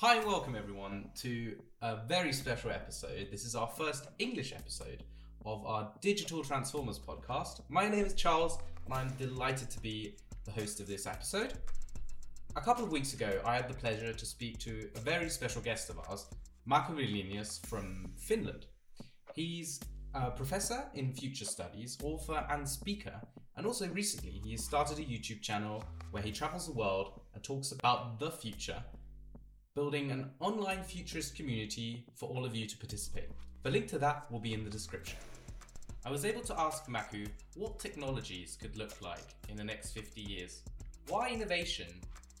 Hi and welcome everyone to a very special episode. This is our first English episode of our Digital Transformers podcast. My name is Charles and I'm delighted to be the host of this episode. A couple of weeks ago, I had the pleasure to speak to a very special guest of ours, Markku Wilenius from Finland. He's a professor in future studies, author, and speaker, and also recently he has started a YouTube channel where he travels the world and talks about the future, building an online futurist community for all of you to participate. The link to that will be in the description. I was able to ask Markku what technologies could look like in the next 50 years, why innovation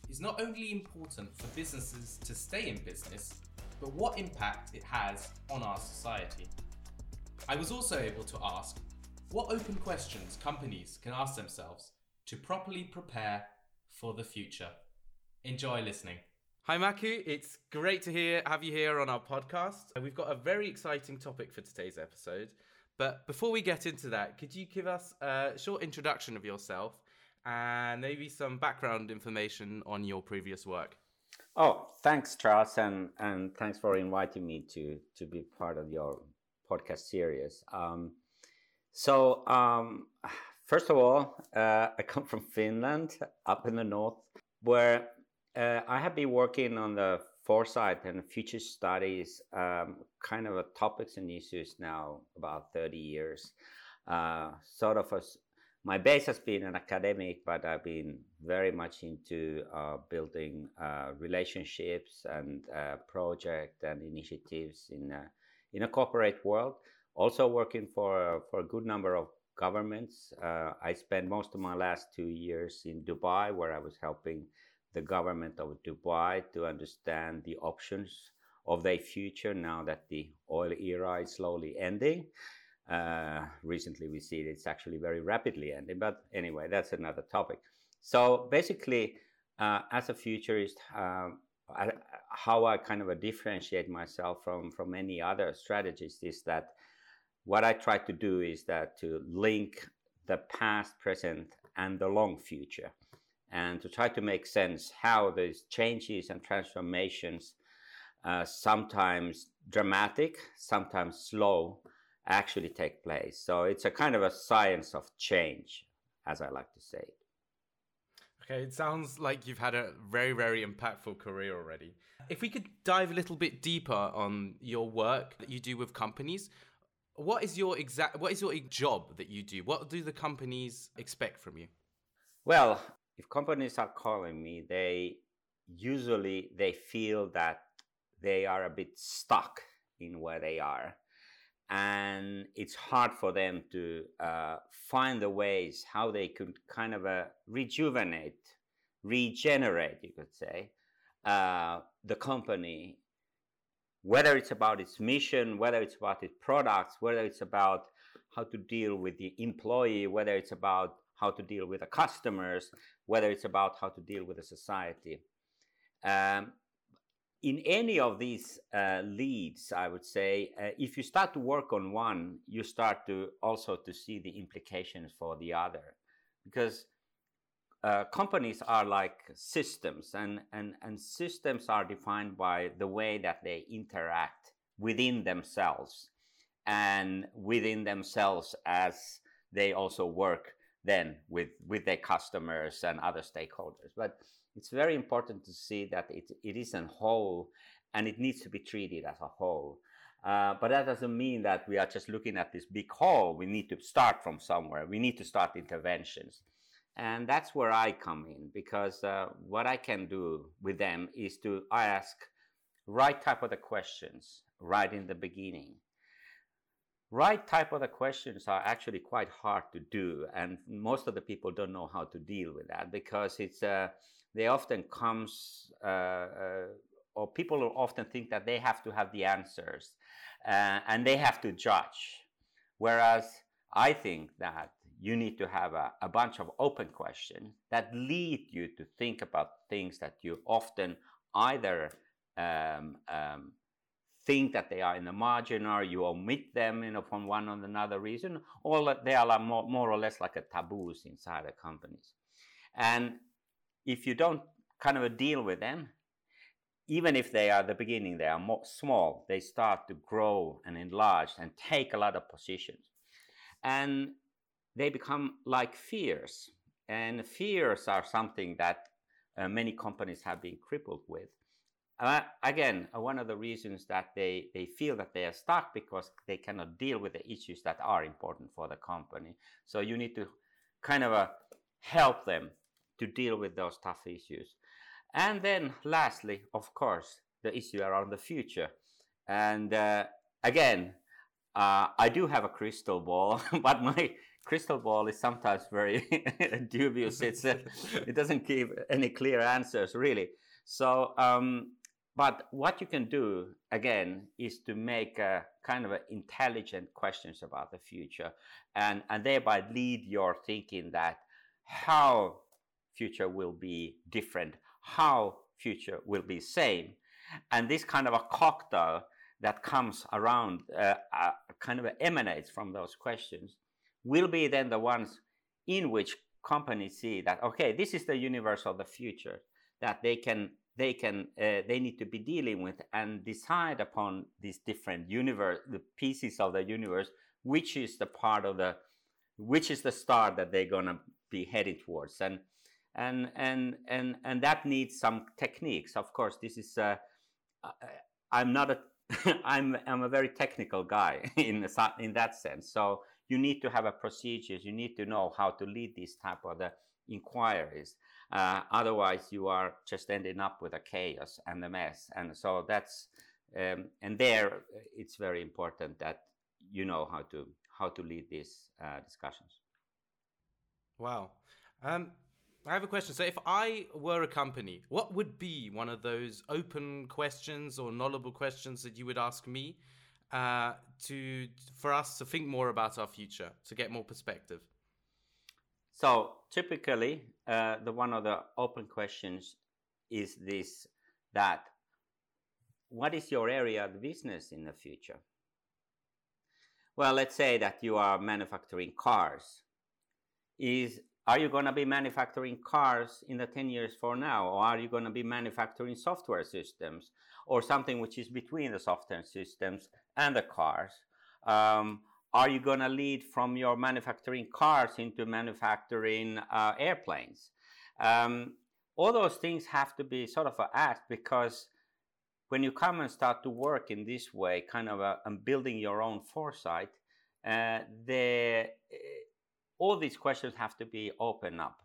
is not only important for businesses to stay in business, but what impact it has on our society. I was also able to ask what open questions companies can ask themselves to properly prepare for the future. Enjoy listening. Hi, Markku. It's great to hear have you here on our podcast. We've got a very exciting topic for today's episode. But before we get into that, could you give us a short introduction of yourself and maybe some background information on your previous work? Oh, thanks, Charles, and, and thanks for inviting me to to be part of your podcast series. Um, so, um, first of all, uh, I come from Finland, up in the north, where uh, I have been working on the foresight and future studies, um, kind of topics and issues now about 30 years. Uh, sort of a, my base has been an academic, but I've been very much into uh, building uh, relationships and uh, projects and initiatives in a, in a corporate world. Also working for for a good number of governments. Uh, I spent most of my last two years in Dubai, where I was helping the government of Dubai to understand the options of their future now that the oil era is slowly ending. Uh, recently, we see it's actually very rapidly ending, but anyway, that's another topic. So basically, uh, as a futurist, um, I, how I kind of differentiate myself from from any other strategists is that what I try to do is that to link the past, present, and the long future and to try to make sense how these changes and transformations, uh, sometimes dramatic, sometimes slow, actually take place. So it's a kind of a science of change, as I like to say. Okay, it sounds like you've had a very, very impactful career already. If we could dive a little bit deeper on your work that you do with companies, what is your exact what is your job that you do? What do the companies expect from you? Well, if companies are calling me, they usually they feel that they are a bit stuck in where they are. And it's hard for them to uh, find the ways how they could kind of uh, rejuvenate regenerate you could say uh, the company. Whether it's about its mission whether it's about its products whether it's about how to deal with the employee whether it's about how to deal with the customers, whether it's about how to deal with the society. Um, in any of these uh, leads, I would say, uh, if you start to work on one, you start to also to see the implications for the other, because uh, companies are like systems, and, and and systems are defined by the way that they interact within themselves, and within themselves as they also work then with with their customers and other stakeholders. But it's very important to see that it, it is a whole and it needs to be treated as a whole. Uh, but that doesn't mean that we are just looking at this big whole we need to start from somewhere. We need to start interventions. And that's where i come in because uh, what i can do with them is to ask right type of the questions right in the beginning right type of the questions are actually quite hard to do and most of the people don't know how to deal with that because it's uh, they often comes uh, uh, or people often think that they have to have the answers uh, and they have to judge. Whereas i think that you need to have a, a bunch of open questions that lead you to think about things that you often either um, um, think that they are in the margin or you omit them you know, from one or another reason, or they are more, more or less like a taboos inside the companies. And if you don't kind of deal with them, even if they are the beginning, they are more small, they start to grow and enlarge and take a lot of positions. And they become like fears. And fears are something that uh, many companies have been crippled with. Again, uh, one of the reasons that they, they feel that they are stuck because they cannot deal with the issues that are important for the company. So you need to kind of uh, help them to deal with those tough issues. And then, lastly, of course, the issue around the future. And uh, again, uh, I do have a crystal ball, but my crystal ball is sometimes very dubious. It's uh, it doesn't give any clear answers really. So, um, but what you can do again is to make a kind of intelligent questions about the future, and and thereby lead your thinking that how future will be different, how future will be same, and this kind of a cocktail that comes around uh, uh, kind of emanates from those questions will be then the ones in which companies see that okay this is the universe of the future that they can they can uh, they need to be dealing with and decide upon these different universe the pieces of the universe which is the part of the which is the star that they're going to be headed towards and and and and and that needs some techniques of course this is uh, i'm not a i'm i'm a very technical guy in the, in that sense so you need to have a procedures. You need to know how to lead these type of the inquiries. Uh, otherwise, you are just ending up with a chaos and a mess. And so that's um, and there it's very important that you know how to how to lead these uh, discussions. Wow. Um, I have a question. So, if I were a company, what would be one of those open questions or knowledgeable questions that you would ask me uh, to for us to think more about our future, to get more perspective? So typically, uh, the one of the open questions is this: that what is your area of business in the future? Well, let's say that you are manufacturing cars. Is are you going to be manufacturing cars in the 10 years for now or are you going to be manufacturing software systems or something which is between the software systems and the cars um, are you going to lead from your manufacturing cars into manufacturing uh, airplanes um, all those things have to be sort of asked because when you come and start to work in this way kind of and building your own foresight uh, the all these questions have to be opened up.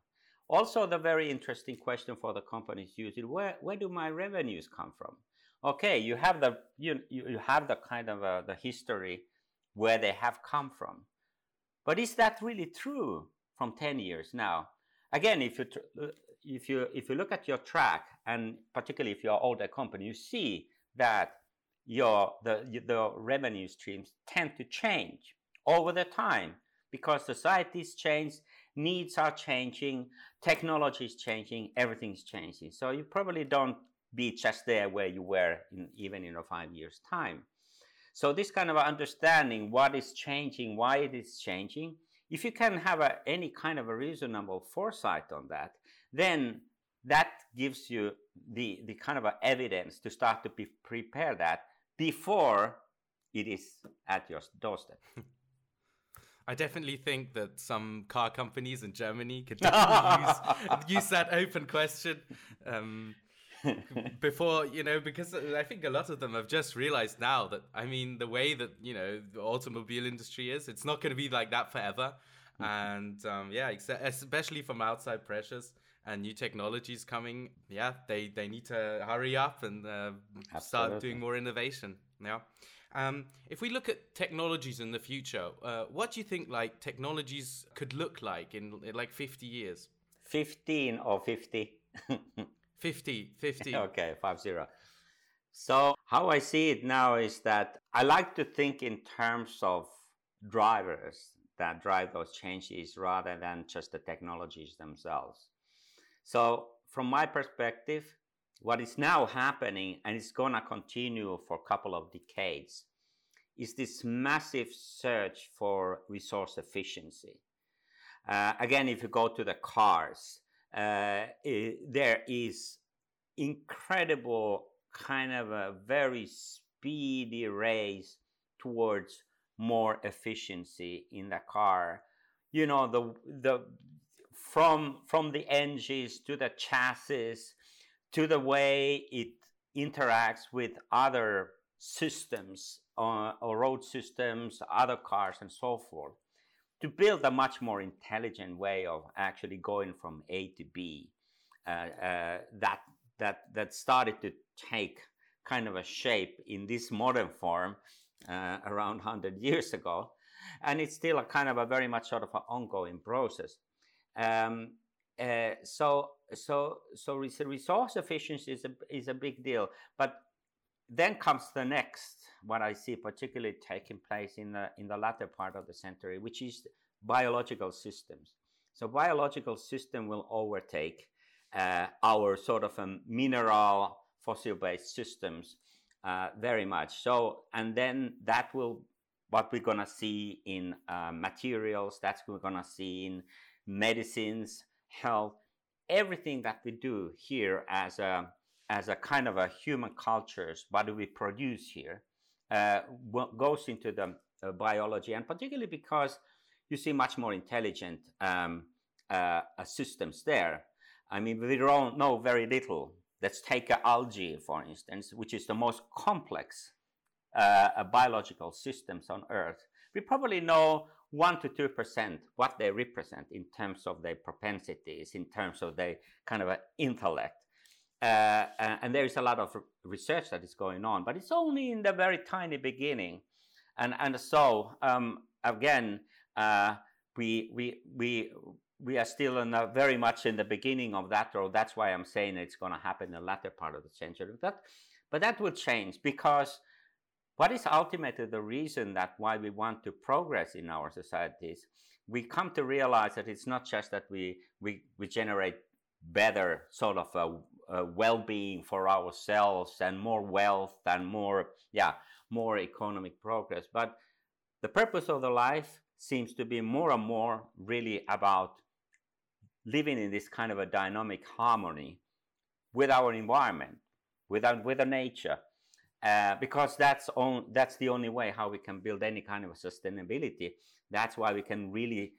Also, the very interesting question for the companies using where where do my revenues come from? Okay, you have the you you have the kind of uh, the history where they have come from, but is that really true from ten years now? Again, if you uh, if you if you look at your track, and particularly if you're an older company, you see that your the the revenue streams tend to change over the time because societies change, needs are changing, technology is changing, everything's changing. So you probably don't be just there where you were in, even in a five years time. So this kind of understanding what is changing, why it is changing, if you can have a, any kind of a reasonable foresight on that, then that gives you the, the kind of evidence to start to be, prepare that before it is at your doorstep. I definitely think that some car companies in Germany could use, use that open question um, before, you know, because I think a lot of them have just realized now that, I mean, the way that, you know, the automobile industry is, it's not going to be like that forever. Mm-hmm. And um, yeah, especially from outside pressures and new technologies coming, yeah, they, they need to hurry up and uh, start doing more innovation. Yeah. Um, if we look at technologies in the future, uh, what do you think like technologies could look like in, in like 50 years? 15 or 50? 50, 50. okay, 50. So, how I see it now is that I like to think in terms of drivers that drive those changes rather than just the technologies themselves. So, from my perspective, what is now happening, and it's going to continue for a couple of decades, is this massive search for resource efficiency. Uh, again, if you go to the cars, it, there is incredible kind of a very speedy race towards more efficiency in the car. You know, the the from from the engines to the chassis to the way it interacts with other systems uh, or road systems, other cars, and so forth, to build a much more intelligent way of actually going from A to B. Uh, uh, that that that started to take kind of a shape in this modern form uh, around 100 years ago, and it's still a kind of a very much sort of an ongoing process. Um, uh, so so so resource efficiency is a, is a big deal, but then comes the next what I see particularly taking place in the in the latter part of the century, which is biological systems. So biological system will overtake uh, our sort of a mineral fossil-based systems uh, very much. So and then that will what we're gonna see in uh, materials. That's what we're gonna see in medicines, health, everything that we do here as a as a kind of a human cultures, what do we produce here, uh, goes into the uh, biology, and particularly because you see much more intelligent um, uh, systems there. I mean, we don't know very little. Let's take algae, for instance, which is the most complex uh, biological systems on Earth. We probably know 1 to 2% what they represent in terms of their propensities, in terms of their kind of intellect. Uh, and there is a lot of research that is going on, but it's only in the very tiny beginning. And, and so, um, again, uh, we, we, we, we are still in a, very much in the beginning of that road. That's why I'm saying it's going to happen in the latter part of the century. But, but that will change because what is ultimately the reason that why we want to progress in our societies? We come to realize that it's not just that we, we, we generate better sort of a well-being for ourselves and more wealth and more, yeah, more economic progress, but the purpose of the life seems to be more and more really about living in this kind of a dynamic harmony with our environment, with, our, with nature, uh, because that's on, that's the only way how we can build any kind of sustainability. That's why we can really,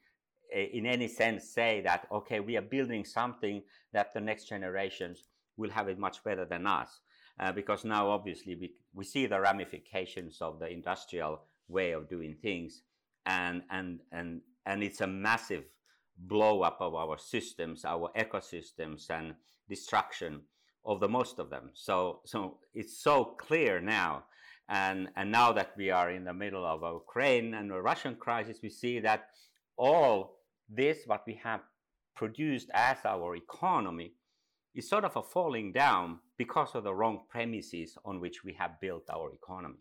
uh, in any sense, say that okay, we are building something that the next generations will have it much better than us. Uh, because now, obviously, we we see the ramifications of the industrial way of doing things, and and and and it's a massive blow up of our systems, our ecosystems, and destruction of the most of them. So, so it's so clear now. And, and now that we are in the middle of a Ukraine and a Russian crisis, we see that all this, what we have produced as our economy, is sort of a falling down because of the wrong premises on which we have built our economy.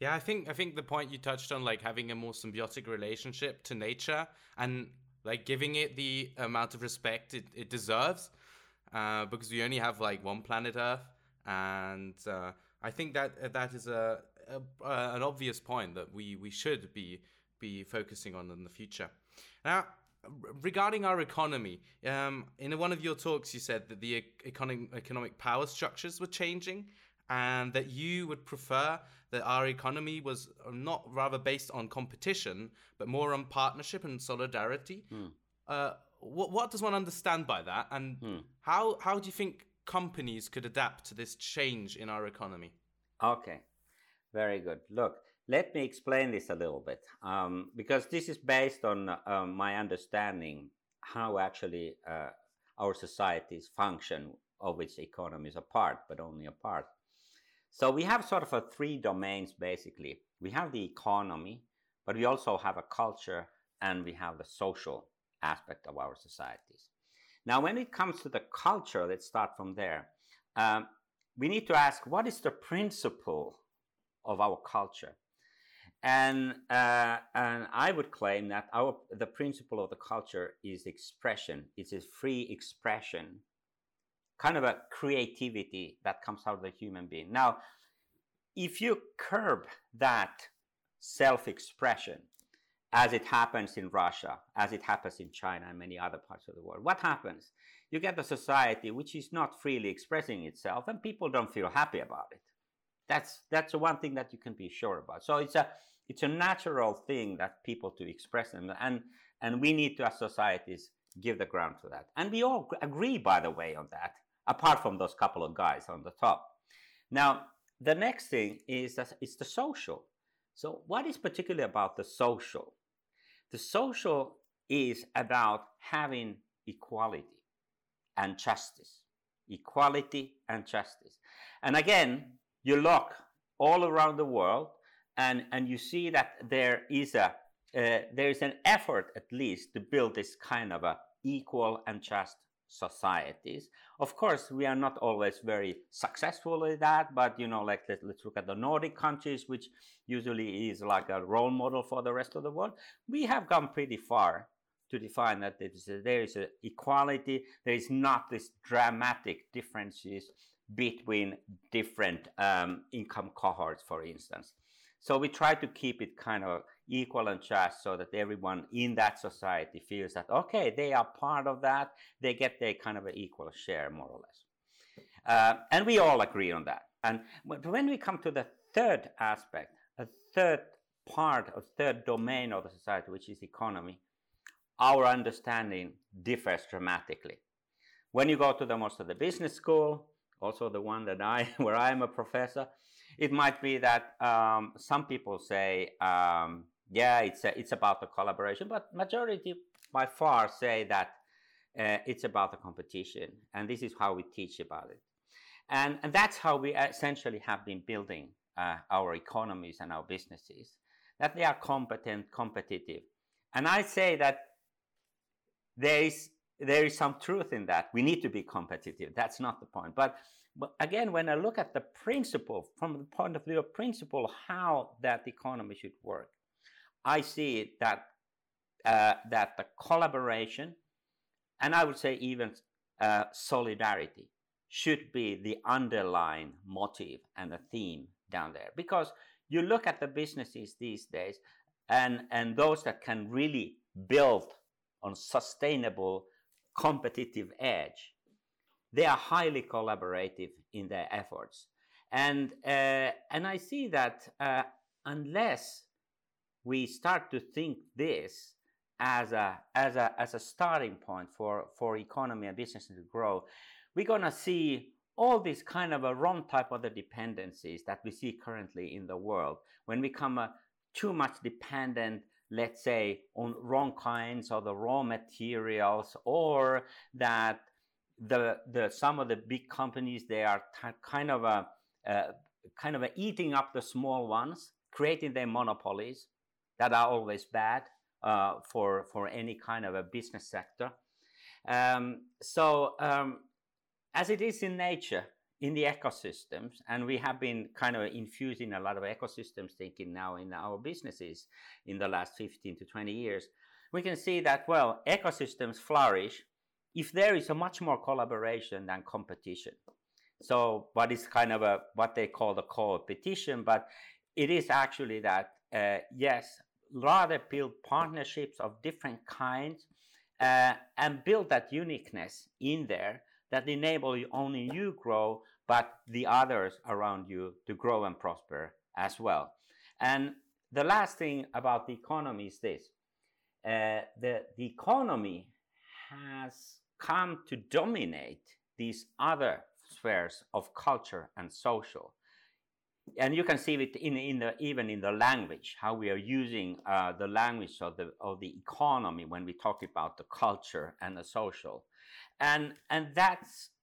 Yeah, I think I think the point you touched on, like having a more symbiotic relationship to nature and like giving it the amount of respect it, it deserves, uh, because we only have like one planet Earth, and uh, I think that that is a, a, an obvious point that we we should be be focusing on in the future. Now, regarding our economy, um, in one of your talks, you said that the economic economic power structures were changing, and that you would prefer that our economy was not rather based on competition, but more on partnership and solidarity. Mm. Uh, what, what does one understand by that, and hmm. how how do you think companies could adapt to this change in our economy? Okay, very good. Look, let me explain this a little bit um, because this is based on uh, my understanding how actually uh, our societies function, of which economies are part, but only a part. So we have sort of a three domains basically. We have the economy, but we also have a culture and we have the social aspect of our societies. Now, when it comes to the culture, let's start from there. Um, we need to ask what is the principle of our culture? And, uh, and I would claim that our, the principle of the culture is expression. It's a free expression, kind of a creativity that comes out of the human being. Now, if you curb that self expression, as it happens in Russia, as it happens in China and many other parts of the world. What happens? You get a society which is not freely expressing itself, and people don't feel happy about it. That's that's the one thing that you can be sure about. So it's a it's a natural thing that people to express them, and and we need to as societies give the ground to that. And we all agree, by the way, on that. Apart from those couple of guys on the top. Now the next thing is that it's the social. So what is particularly about the social? The social is about having equality and justice. Equality and justice. And again, you look all around the world and, and you see that there is a uh, there is an effort at least to build this kind of a equal and just societies. Of course, we are not always very successful at that, but you know, like let, us look at the Nordic countries, which usually is like a role model for the rest of the world. We have gone pretty far to define that there is a equality. There is not this dramatic differences between different um, income cohorts, for instance. So we try to keep it kind of equal and just so that everyone in that society feels that, okay, they are part of that. They get their kind of an equal share, more or less. Uh, and we all agree on that. And when we come to the third aspect, a third part, a third domain of the society, which is economy, our understanding differs dramatically. When you go to the most of the business school, also the one that I, where I am a professor, it might be that um, some people say, um, yeah, it's a, it's about the collaboration, but majority by far say that uh, it's about the competition, and this is how we teach about it, and and that's how we essentially have been building uh, our economies and our businesses, that they are competent, competitive, and I say that there is there is some truth in that. We need to be competitive. That's not the point, but but again, when I look at the principle from the point of view of principle, how that economy should work, I see that uh, that the collaboration, and I would say even uh, solidarity, should be the underlying motive and the theme down there. Because you look at the businesses these days, and and those that can really build on sustainable competitive edge, they are highly collaborative in their efforts. And, uh, and I see that uh, unless we start to think this as a, as a, as a starting point for, for economy and business to grow, we're going to see all these kind of a wrong type of the dependencies that we see currently in the world when we become uh, too much dependent let's say on wrong kinds of the raw materials or that the, the some of the big companies they are t- kind of a, uh, kind of a eating up the small ones creating their monopolies that are always bad uh, for for any kind of a business sector. Um, so um, as it is in nature, in the ecosystems, and we have been kind of infusing a lot of ecosystems thinking now in our businesses in the last 15 to 20 years. We can see that well, ecosystems flourish if there is a much more collaboration than competition. So what is kind of a what they call the competition, but it is actually that uh, yes, rather build partnerships of different kinds uh, and build that uniqueness in there that enable you only you grow, but the others around you to grow and prosper as well. And the last thing about the economy is this: uh, the the economy has come to dominate these other spheres of culture and social. And you can see it in, in the even in the language how we are using uh, the language of the of the economy when we talk about the culture and the social. And and that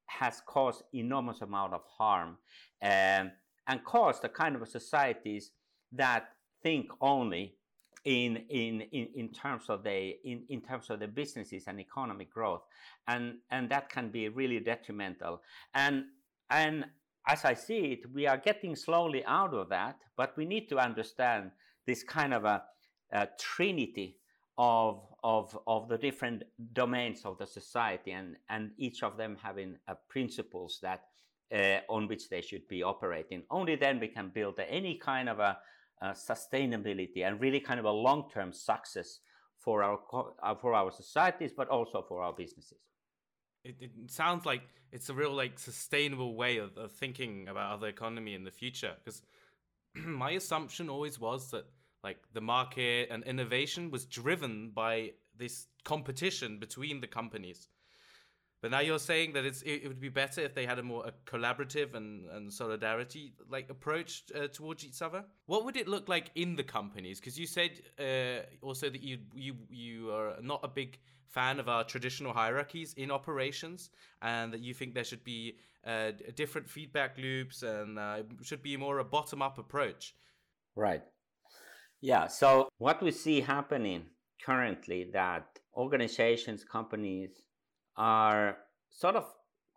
has caused enormous amount of harm um, and caused the kind of societies that think only in in, in terms of the in, in terms of the businesses and economic growth and and that can be really detrimental and and as I see it, we are getting slowly out of that, but we need to understand this kind of a, a trinity of, of, of the different domains of the society and, and each of them having uh, principles that uh, on which they should be operating. Only then we can build any kind of a, uh, sustainability and really kind of a long-term success for our uh, for our societies, but also for our businesses. It, it sounds like it's a real like sustainable way of, of thinking about the economy in the future. Because my assumption always was that like the market and innovation was driven by this competition between the companies. But now you're saying that it's it, would be better if they had a more a collaborative and, and solidarity like approach uh, towards each other. What would it look like in the companies? Because you said uh, also that you you you are not a big fan of our traditional hierarchies in operations, and that you think there should be uh, different feedback loops and uh, should be more a bottom up approach. Right. Yeah. So what we see happening currently that organizations, companies are sort of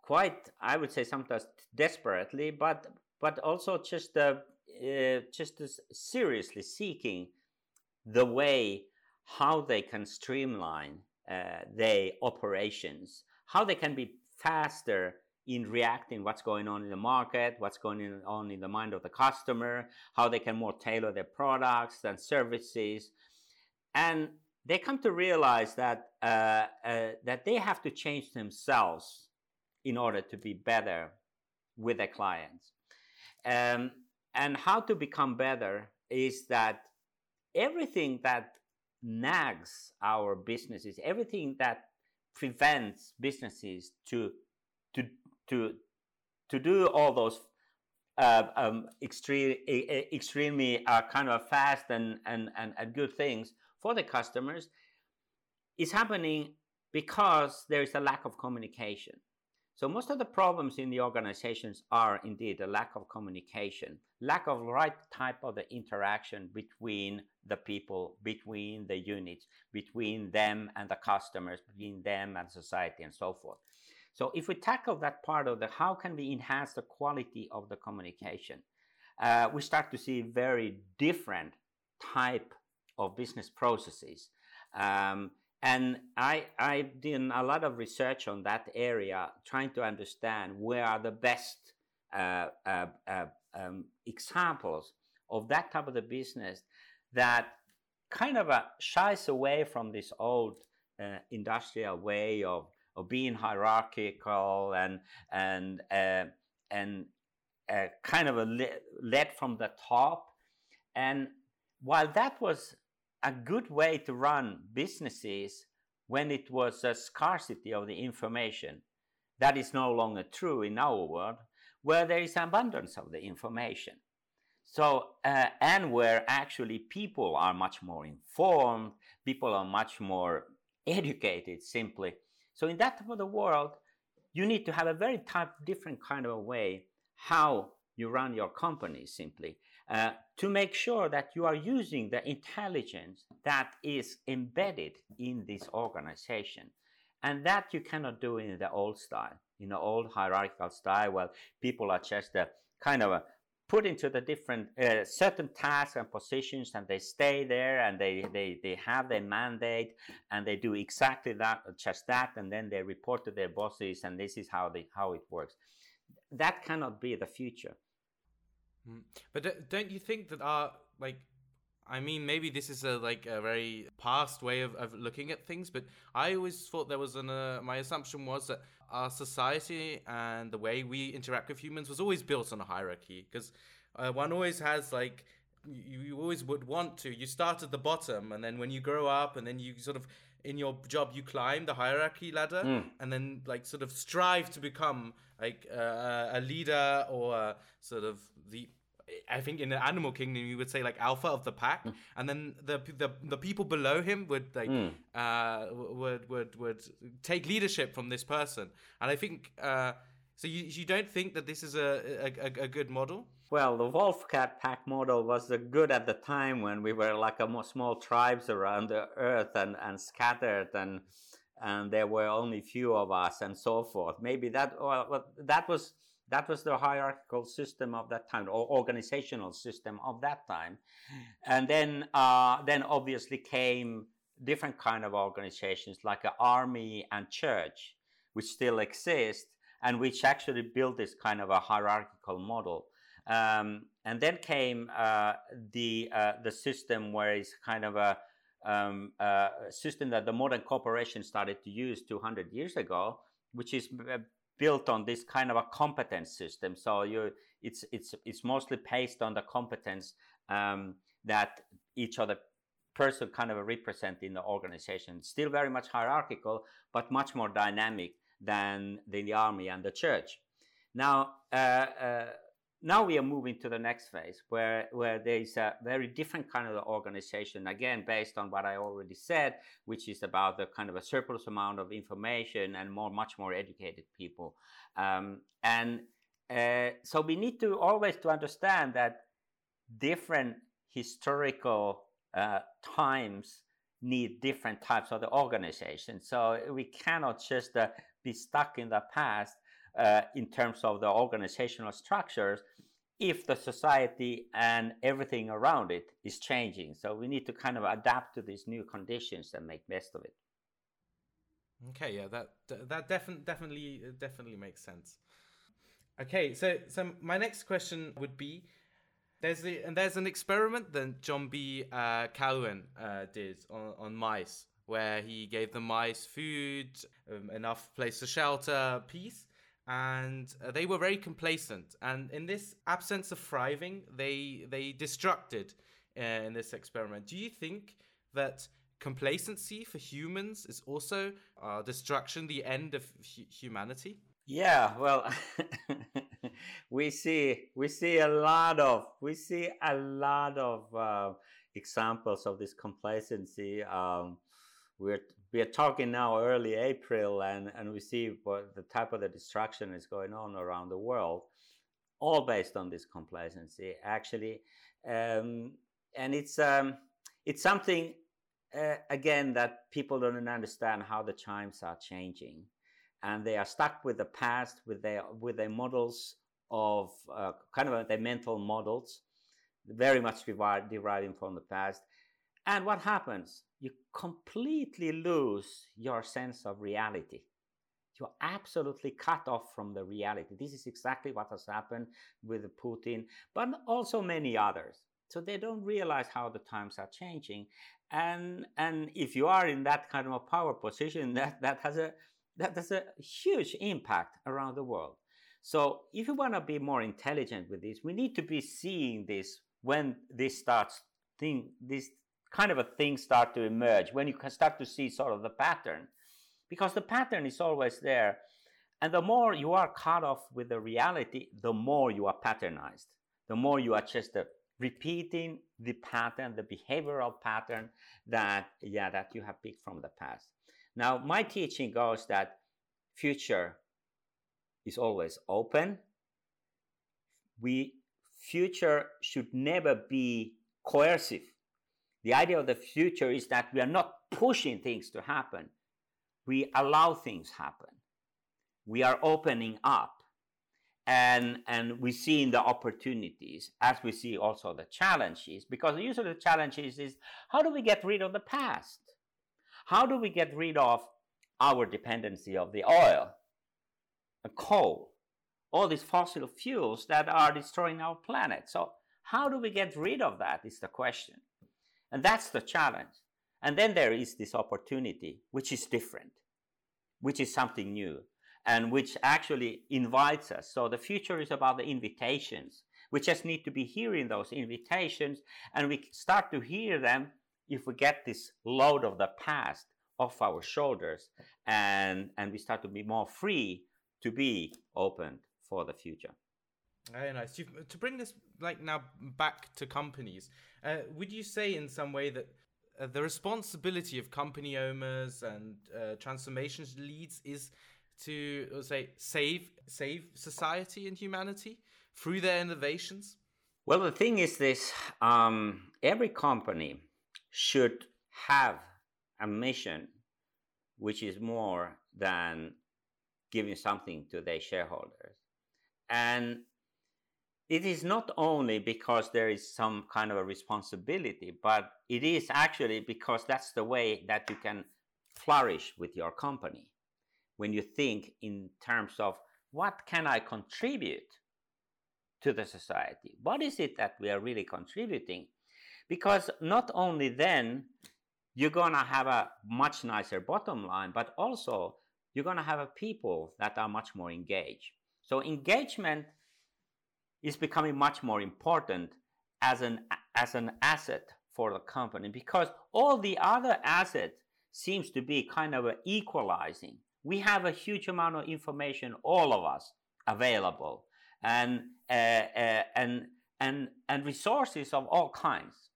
quite, I would say, sometimes desperately, but but also just uh, uh, just seriously seeking the way how they can streamline uh, their operations, how they can be faster in reacting what's going on in the market, what's going on in the mind of the customer, how they can more tailor their products and services, and they come to realize that uh, uh, that they have to change themselves in order to be better with their clients. Um, and how to become better is that everything that nags our businesses, everything that prevents businesses to to to to do all those uh, um, extreme, extremely uh, kind of fast and, and, and, and good things for the customers is happening because there is a lack of communication. So most of the problems in the organizations are indeed a lack of communication, lack of right type of the interaction between the people, between the units, between them and the customers, between them and society and so forth. So if we tackle that part of the how can we enhance the quality of the communication, uh, we start to see very different type of business processes. Um, and I, I did a lot of research on that area, trying to understand where are the best uh, uh, uh, um, examples of that type of the business that kind of uh, shies away from this old uh, industrial way of, of being hierarchical and and uh, and kind of a led from the top. And while that was a good way to run businesses when it was a scarcity of the information. That is no longer true in our world, where there is abundance of the information. So, uh, and where actually people are much more informed, people are much more educated simply. So, in that type of the world, you need to have a very type, different kind of a way how you run your company simply. Uh, to make sure that you are using the intelligence that is embedded in this organization. And that you cannot do in the old style, in the old hierarchical style, where people are just uh, kind of uh, put into the different uh, certain tasks and positions and they stay there and they, they, they have their mandate and they do exactly that just that and then they report to their bosses and this is how they how it works that cannot be the future. But don't you think that our like I mean, maybe this is a like a very past way of, of looking at things, but I always thought there was an. Uh, my assumption was that our society and the way we interact with humans was always built on a hierarchy because uh, one always has like you, you always would want to. You start at the bottom, and then when you grow up, and then you sort of in your job you climb the hierarchy ladder, mm. and then like sort of strive to become like uh, a leader or uh, sort of the I think in the animal kingdom you would say like alpha of the pack, mm. and then the, the the people below him would like mm. uh, would would would take leadership from this person, and I think uh, so. You you don't think that this is a a, a good model? Well, the wolf cat pack model was good at the time when we were like a small tribes around the earth and and scattered and and there were only few of us and so forth. Maybe that well, that was that was the hierarchical system of that time, or organizational system of that time. And then, uh, then obviously came different kind of organizations like an army and church, which still exist and which actually built this kind of a hierarchical model. Um, and then came uh, the uh, the system where it's kind of a um, system that the modern corporation started to use 200 years ago, which is uh, built on this kind of a competence system. So you, it's it's it's mostly based on the competence um, that each other person kind of represent in the organization. Still very much hierarchical, but much more dynamic than the army and the church. Now, uh, uh, now we are moving to the next phase where, where there is a very different kind of organization, again, based on what I already said, which is about the kind of a surplus amount of information and more, much more educated people. Um, and uh, so we need to always to understand that different historical uh, times need different types of the organization. So we cannot just uh, be stuck in the past uh, in terms of the organizational structures if the society and everything around it is changing. So we need to kind of adapt to these new conditions and make best of it. Okay, yeah, that that definitely definitely definitely makes sense. Okay, so so my next question would be there's the and there's an experiment that John B. Uh, Calhoun uh, did on, on mice, where he gave the mice food, um, enough place to shelter, peace, and uh, they were very complacent. And in this absence of thriving, they they destructed uh, in this experiment. Do you think that complacency for humans is also uh, destruction, the end of hu- humanity? Yeah, well, we see we see a lot of we see a lot of uh, examples of this complacency. Um, we're we are talking now early April, and, and we see what the type of the destruction is going on around the world, all based on this complacency, actually. Um, and it's um, it's something uh, again that people don't understand how the times are changing, and they are stuck with the past, with their with their models of uh, kind of their mental models, very much deriving from the past. And what happens? You completely lose your sense of reality. You're absolutely cut off from the reality. This is exactly what has happened with Putin, but also many others. So they don't realize how the times are changing. And, and if you are in that kind of a power position, that, that, has a, that has a huge impact around the world. So if you want to be more intelligent with this, we need to be seeing this when this starts thing, this kind of a thing start to emerge when you can start to see sort of the pattern. Because the pattern is always there and the more you are cut off with the reality the more you are patternized. The more you are just uh, repeating the pattern the behavioral pattern that yeah that you have picked from the past. Now my teaching goes that future is always open. We future should never be coercive the idea of the future is that we are not pushing things to happen. We allow things happen. We are opening up and and we see in the opportunities as we see also the challenges because usually the challenges is how do we get rid of the past how do we get rid of our dependency of the oil the coal all these fossil fuels that are destroying our planet so how do we get rid of that is the question and that's the challenge. And then there is this opportunity, which is different, which is something new, and which actually invites us. So the future is about the invitations. We just need to be hearing those invitations, and we start to hear them if we get this load of the past off our shoulders, and, and we start to be more free to be open for the future. Very nice. To bring this like now back to companies, uh, would you say in some way that uh, the responsibility of company owners and uh, transformations leads is to say save save society and humanity through their innovations? Well, the thing is this: um, every company should have a mission which is more than giving something to their shareholders, and it is not only because there is some kind of a responsibility, but it is actually because that's the way that you can flourish with your company. When you think in terms of what can I contribute to the society? What is it that we are really contributing? Because not only then you're to have a much nicer bottom line, but also you're to have a people that are much more engaged. So engagement is becoming much more important as an as an asset for the company because all the other assets seems to be kind of equalizing. We have a huge amount of information, all of us, available, and uh, uh, and and and resources of all kinds.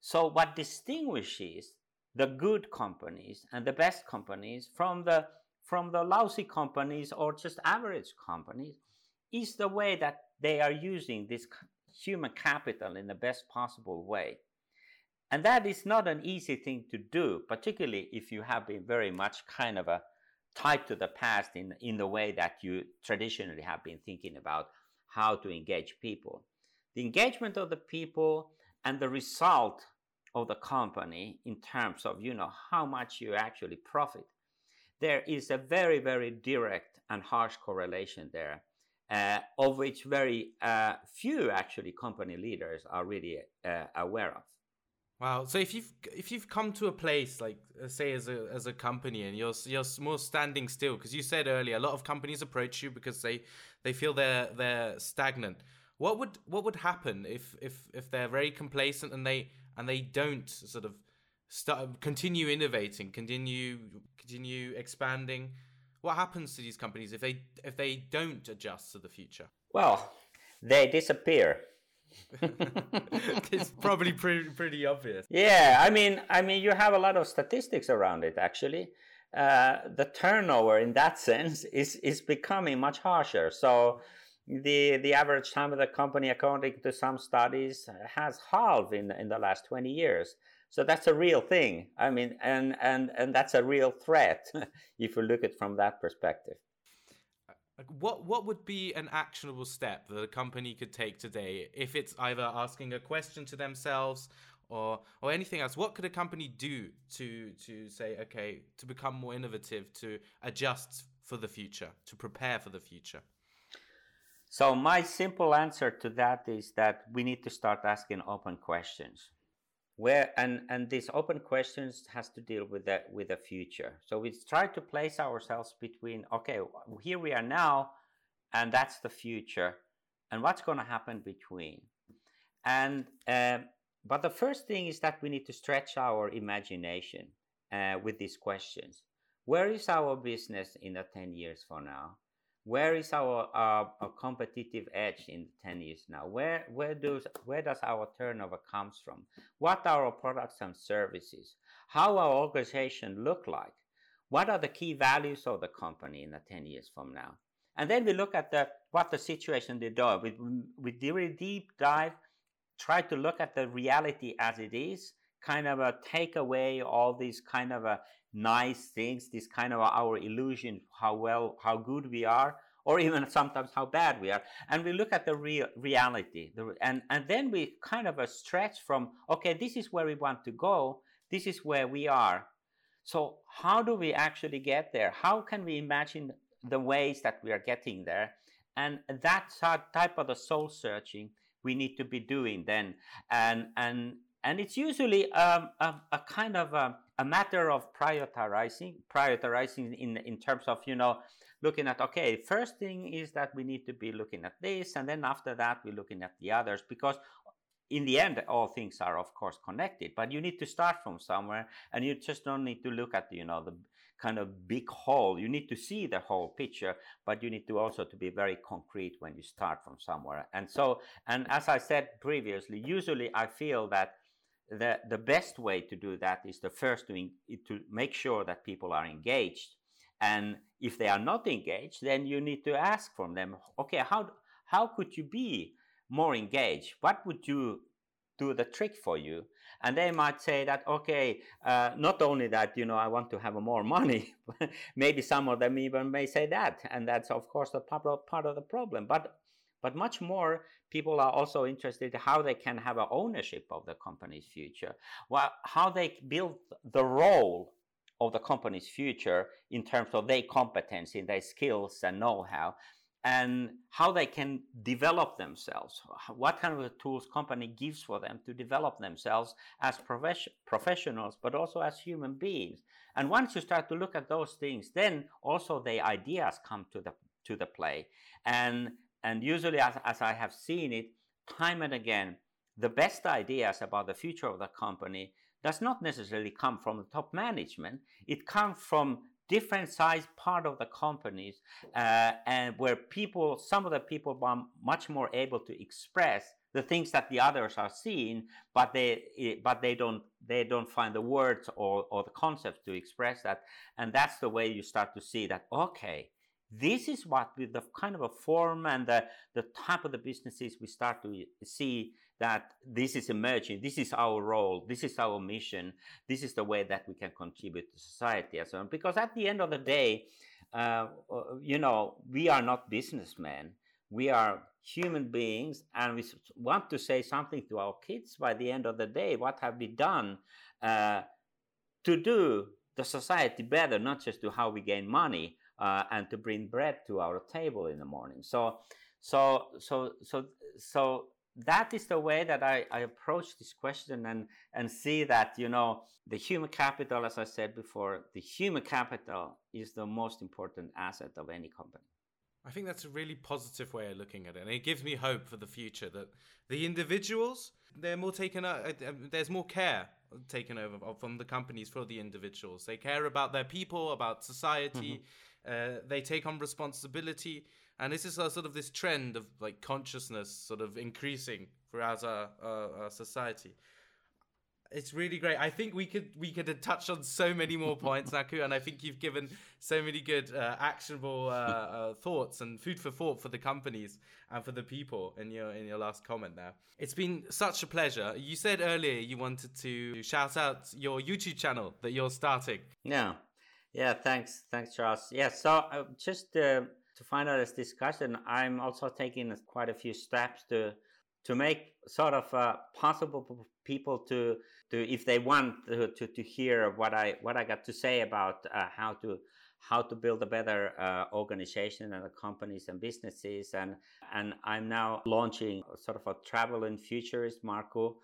So what distinguishes the good companies and the best companies from the from the lousy companies or just average companies is the way that they are using this human capital in the best possible way. And that is not an easy thing to do, particularly if you have been very much kind of a tied to the past in, in the way that you traditionally have been thinking about how to engage people. The engagement of the people and the result of the company in terms of you know how much you actually profit there is a very very direct and harsh correlation there uh, of which very uh, few actually company leaders are really uh, aware of. Wow. So if you've if you've come to a place like uh, say as a as a company and you're you're more standing still because you said earlier a lot of companies approach you because they they feel they're they're stagnant. What would what would happen if if if they're very complacent and they and they don't sort of start continue innovating, continue continue expanding, what happens to these companies if they if they don't adjust to the future? Well, they disappear. it's probably pretty pretty obvious. Yeah, I mean, I mean, you have a lot of statistics around it. Actually, uh, the turnover in that sense is is becoming much harsher. So the the average time of the company, according to some studies, has halved in in the last twenty years. So that's a real thing. I mean, and and and that's a real threat if you look at it from that perspective. What what would be an actionable step that a company could take today if it's either asking a question to themselves or or anything else? What could a company do to to say okay to become more innovative, to adjust for the future, to prepare for the future? So my simple answer to that is that we need to start asking open questions. Where and and these open questions has to deal with that with the future. So we try to place ourselves between okay, here we are now, and that's the future, and what's going to happen between. And uh, but the first thing is that we need to stretch our imagination uh, with these questions. Where is our business in the ten years from now? Where is our, uh, our competitive edge in 10 years now? Where where does where does our turnover comes from? What are our products and services? How our organization look like? What are the key values of the company in the 10 years from now? And then we look at the what the situation they do. We, we really deep dive try to look at the reality as it is kind of a take away all these kind of a nice things, this kind of our illusion, how well, how good we are, or even sometimes how bad we are. And we look at the real reality. The, and, and then we kind of a stretch from, okay, this is where we want to go. This is where we are. So how do we actually get there? How can we imagine the ways that we are getting there? And that type of the soul searching we need to be doing then. And, and, and it's usually um, a, a, kind of a, a, matter of prioritizing, prioritizing in, in terms of, you know, looking at, okay, first thing is that we need to be looking at this, and then after that, we're looking at the others, because in the end, all things are, of course, connected, but you need to start from somewhere, and you just don't need to look at, you know, the kind of big whole. You need to see the whole picture, but you need to also to be very concrete when you start from somewhere. And so, and as I said previously, usually I feel that the, the best way to do that is the first to, to make sure that people are engaged. And if they are not engaged, then you need to ask from them, okay, how, how could you be more engaged? What would you do the trick for you? And they might say that, okay, uh, not only that, you know, I want to have more money. Maybe some of them even may say that. And that's, of course, the part of the problem. But but much more, people are also interested how they can have an ownership of the company's future, how they build the role of the company's future in terms of their competence, in their skills and know-how. and how they can develop themselves. What kind of tools company gives for them to develop themselves as profession, professionals but also as human beings. And once you start to look at those things then also the ideas come to the to the play. And and usually as, as i have seen it time and again the best ideas about the future of the company does not necessarily come from the top management. It comes from different size part of the companies uh, and where people some of the people are much more able to express the things that the others are seeing but they eh, but they don't they don't find the words or, or the concepts to express that. And that's the way you start to see that okay this is what with the kind of a form and the, the type of the businesses we start to see that this is emerging. This is our role. This is our mission. This is the way that we can contribute to society so on. Because at the end of the day uh, uh you know we are not businessmen. We are human beings and we want to say something to our kids by the end of the day. What have we done uh, to do the society better not just to how we gain money uh, and to bring bread to our table in the morning so so so so so that is the way that I, I approach this question and, and see that, you know, the human capital, as I said before, the human capital is the most important asset of any company. I think that's a really positive way of looking at it. And it gives me hope for the future that the individuals, they're more taken, uh, uh there's more care taken over from the companies for the individuals. They care about their people, about society. Mm-hmm. Uh, they take on responsibility and this is a, sort of this trend of like consciousness sort of increasing throughout our, our, our society it's really great. I think we could we could touch on so many more points, Markku, and I think you've given so many good uh, actionable uh, uh, thoughts and food for thought for the companies and for the people in your in your last comment there. It's been such a pleasure. You said earlier you wanted to shout out your YouTube channel that you're starting. Yeah, yeah. Thanks, thanks, Charles. Yeah. So uh, just uh, to finalize this discussion, I'm also taking quite a few steps to to make sort of uh, possible for people to to if they want to, to, to hear what I what I got to say about uh, how to how to build a better uh, organization and the companies and businesses and and I'm now launching sort of a travel and futurist Markku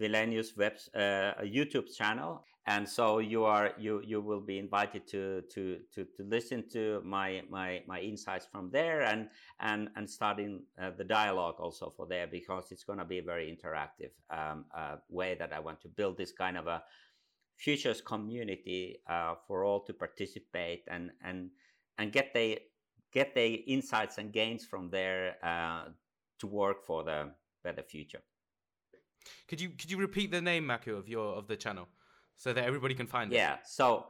Wilenius web uh, YouTube channel and so you are you you will be invited to to to, to listen to my my my insights from there and and and starting uh, the dialogue also for there because it's going to be a very interactive um, uh, way that I want to build this kind of a futures community uh, for all to participate and and and get the get the insights and gains from there uh, to work for the better future. Could you could you repeat the name, Markku, of your of the channel? So that everybody can find it. Yeah. So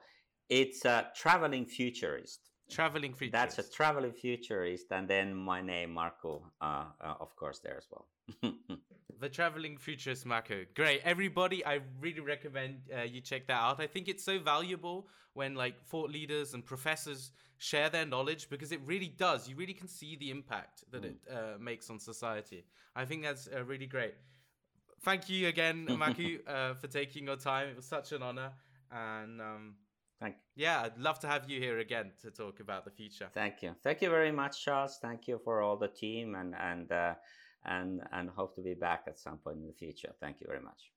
it's a traveling futurist. Traveling futurist. That's a traveling futurist, and then my name Markku, uh, uh, of course, there as well. the traveling futurist Markku. Great, everybody. I really recommend uh, you check that out. I think it's so valuable when like thought leaders and professors share their knowledge because it really does. You really can see the impact that mm. it uh, makes on society. I think that's uh, really great thank you again, Markku, uh, for taking your time. It was such an honor. And um, thank yeah, I'd love to have you here again to talk about the future. Thank you. Thank you very much, Charles. Thank you for all the team and and uh, and and hope to be back at some point in the future. Thank you very much.